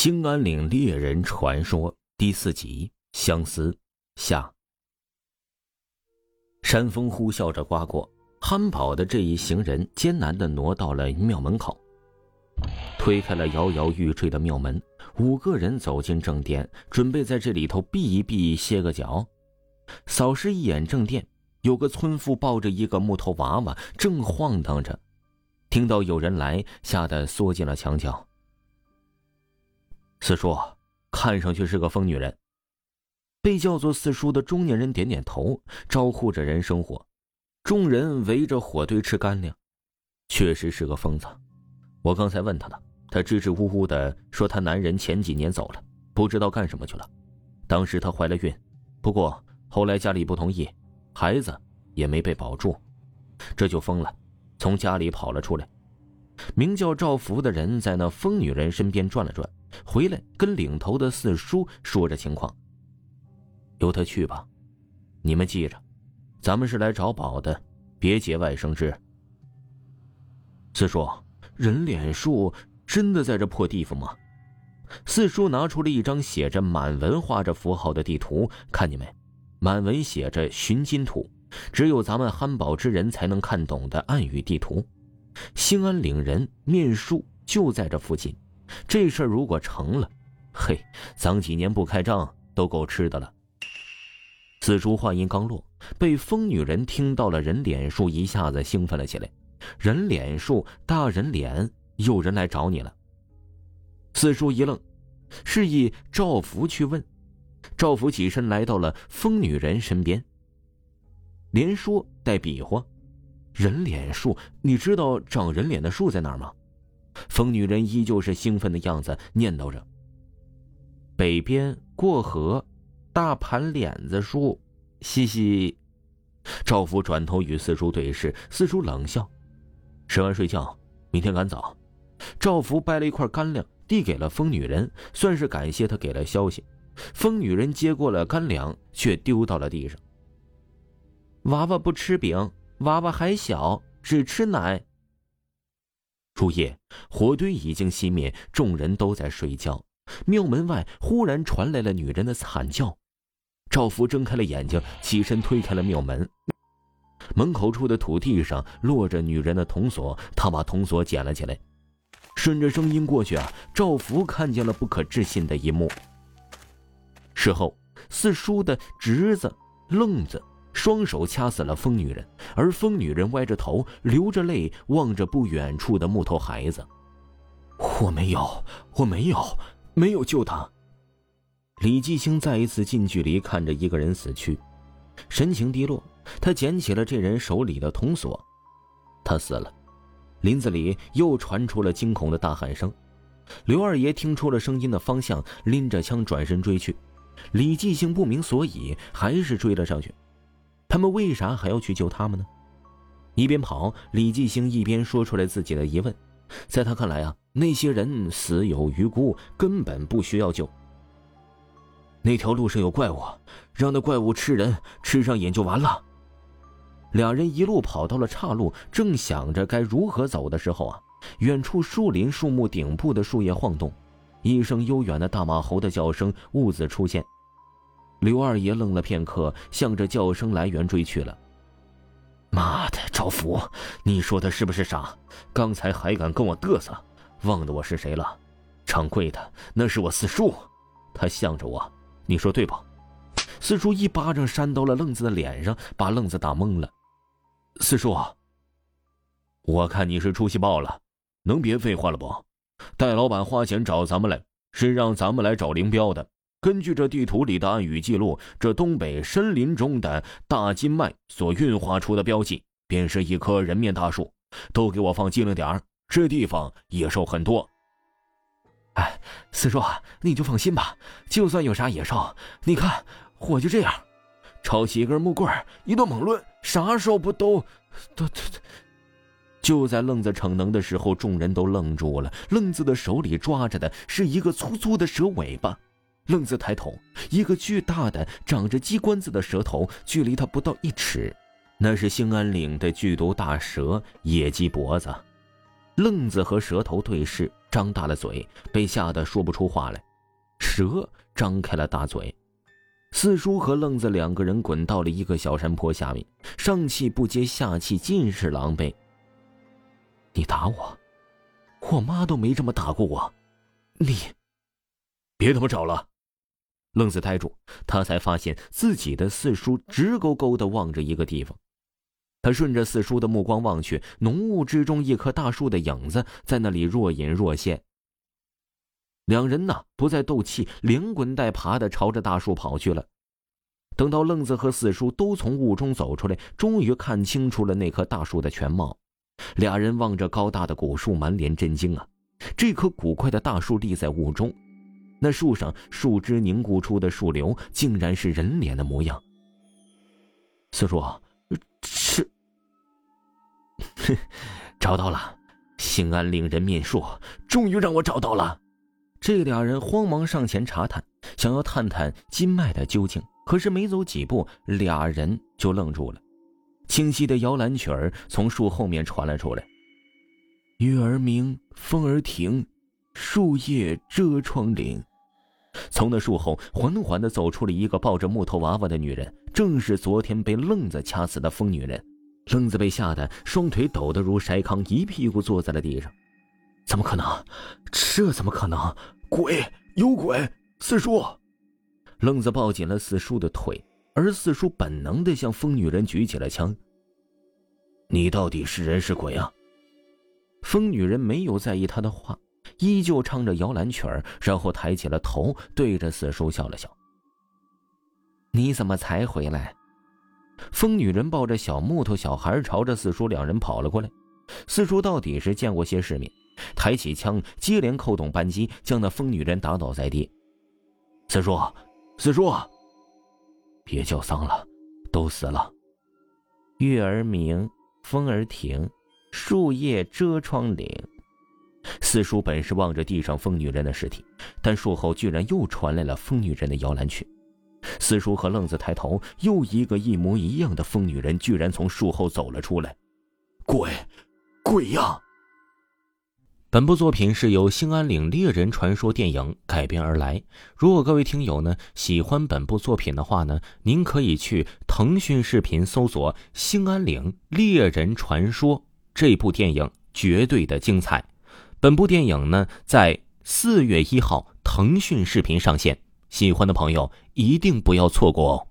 兴安岭猎人传说第四集：相思下。山风呼啸着刮过，憨宝的这一行人艰难的挪到了庙门口，推开了摇摇欲坠的庙门，五个人走进正殿，准备在这里头避一避、歇个脚。扫视一眼正殿，有个村妇抱着一个木头娃娃，正晃荡着。听到有人来，吓得缩进了墙角。四叔，看上去是个疯女人。被叫做四叔的中年人点点头，招呼着人生火。众人围着火堆吃干粮，确实是个疯子。我刚才问他的，他支支吾吾的说，他男人前几年走了，不知道干什么去了。当时她怀了孕，不过后来家里不同意，孩子也没被保住，这就疯了，从家里跑了出来。名叫赵福的人在那疯女人身边转了转。回来跟领头的四叔说着情况。由他去吧，你们记着，咱们是来找宝的，别节外生枝。四叔，人脸树真的在这破地方吗？四叔拿出了一张写着满文、画着符号的地图，看见没？满文写着寻金图，只有咱们憨宝之人才能看懂的暗语地图。兴安岭人面树就在这附近。这事儿如果成了，嘿，咱几年不开张都够吃的了。四叔话音刚落，被疯女人听到了，人脸树一下子兴奋了起来。人脸树，大人脸，有人来找你了。四叔一愣，示意赵福去问。赵福起身来到了疯女人身边，连说带比划：“人脸树，你知道长人脸的树在哪儿吗？”疯女人依旧是兴奋的样子，念叨着：“北边过河，大盘脸子树，嘻嘻。”赵福转头与四叔对视，四叔冷笑：“吃完睡觉，明天赶早。”赵福掰了一块干粮，递给了疯女人，算是感谢他给了消息。疯女人接过了干粮，却丢到了地上。娃娃不吃饼，娃娃还小，只吃奶。入夜，火堆已经熄灭，众人都在睡觉。庙门外忽然传来了女人的惨叫。赵福睁开了眼睛，起身推开了庙门。门口处的土地上落着女人的铜锁，他把铜锁捡了起来，顺着声音过去啊。赵福看见了不可置信的一幕。事后，四叔的侄子愣子。双手掐死了疯女人，而疯女人歪着头，流着泪望着不远处的木头孩子。我没有，我没有，没有救他。李继兴再一次近距离看着一个人死去，神情低落。他捡起了这人手里的铜锁，他死了。林子里又传出了惊恐的大喊声。刘二爷听出了声音的方向，拎着枪转身追去。李继兴不明所以，还是追了上去。他们为啥还要去救他们呢？一边跑，李继兴一边说出来自己的疑问。在他看来啊，那些人死有余辜，根本不需要救。那条路上有怪物，让那怪物吃人，吃上瘾就完了。两人一路跑到了岔路，正想着该如何走的时候啊，远处树林树木顶部的树叶晃动，一声悠远的大马猴的叫声兀自出现。刘二爷愣了片刻，向着叫声来源追去了。妈的，赵福，你说他是不是傻？刚才还敢跟我嘚瑟，忘了我是谁了？掌柜的，那是我四叔，他向着我，你说对不？四叔一巴掌扇到了愣子的脸上，把愣子打懵了。四叔，我看你是出息爆了，能别废话了不？戴老板花钱找咱们来，是让咱们来找林彪的。根据这地图里的暗语记录，这东北森林中的大金脉所运化出的标记，便是一棵人面大树。都给我放机灵点儿，这地方野兽很多。哎，四叔，你就放心吧，就算有啥野兽，你看我就这样，抄起一根木棍一顿猛抡，啥兽不都都都？就在愣子逞能的时候，众人都愣住了。愣子的手里抓着的是一个粗粗的蛇尾巴。愣子抬头，一个巨大的、长着鸡冠子的蛇头，距离他不到一尺，那是兴安岭的剧毒大蛇——野鸡脖子。愣子和蛇头对视，张大了嘴，被吓得说不出话来。蛇张开了大嘴。四叔和愣子两个人滚到了一个小山坡下面，上气不接下气，尽是狼狈。你打我，我妈都没这么打过我。你，别他妈找了！愣子呆住，他才发现自己的四叔直勾勾的望着一个地方。他顺着四叔的目光望去，浓雾之中，一棵大树的影子在那里若隐若现。两人呐，不再斗气，连滚带爬的朝着大树跑去了。等到愣子和四叔都从雾中走出来，终于看清楚了那棵大树的全貌。俩人望着高大的古树，满脸震惊啊！这棵古怪的大树立在雾中，那树上树枝凝固出的树瘤，竟然是人脸的模样。四叔，是，找到了，兴安岭人面树，终于让我找到了。这俩人慌忙上前查探，想要探探金脉的究竟。可是没走几步，俩人就愣住了。清晰的摇篮曲儿从树后面传了出来：“月儿明，风儿停，树叶遮窗棂。”从那树后缓缓的走出了一个抱着木头娃娃的女人，正是昨天被愣子掐死的疯女人。愣子被吓得双腿抖得如筛糠，一屁股坐在了地上。怎么可能？这怎么可能？鬼有鬼！四叔，愣子抱紧了四叔的腿，而四叔本能的向疯女人举起了枪。你到底是人是鬼啊？疯女人没有在意他的话，依旧唱着摇篮曲儿，然后抬起了头，对着四叔笑了笑。你怎么才回来？疯女人抱着小木头小孩，朝着四叔两人跑了过来。四叔到底是见过些世面。抬起枪，接连扣动扳机，将那疯女人打倒在地。四叔，四叔，别叫丧了，都死了。月儿明，风儿停，树叶遮窗棂。四叔本是望着地上疯女人的尸体，但树后居然又传来了疯女人的摇篮曲。四叔和愣子抬头，又一个一模一样的疯女人居然从树后走了出来。鬼，鬼呀！本部作品是由《兴安岭猎人传说》电影改编而来。如果各位听友呢喜欢本部作品的话呢，您可以去腾讯视频搜索《兴安岭猎人传说》这部电影，绝对的精彩。本部电影呢在四月一号腾讯视频上线，喜欢的朋友一定不要错过哦。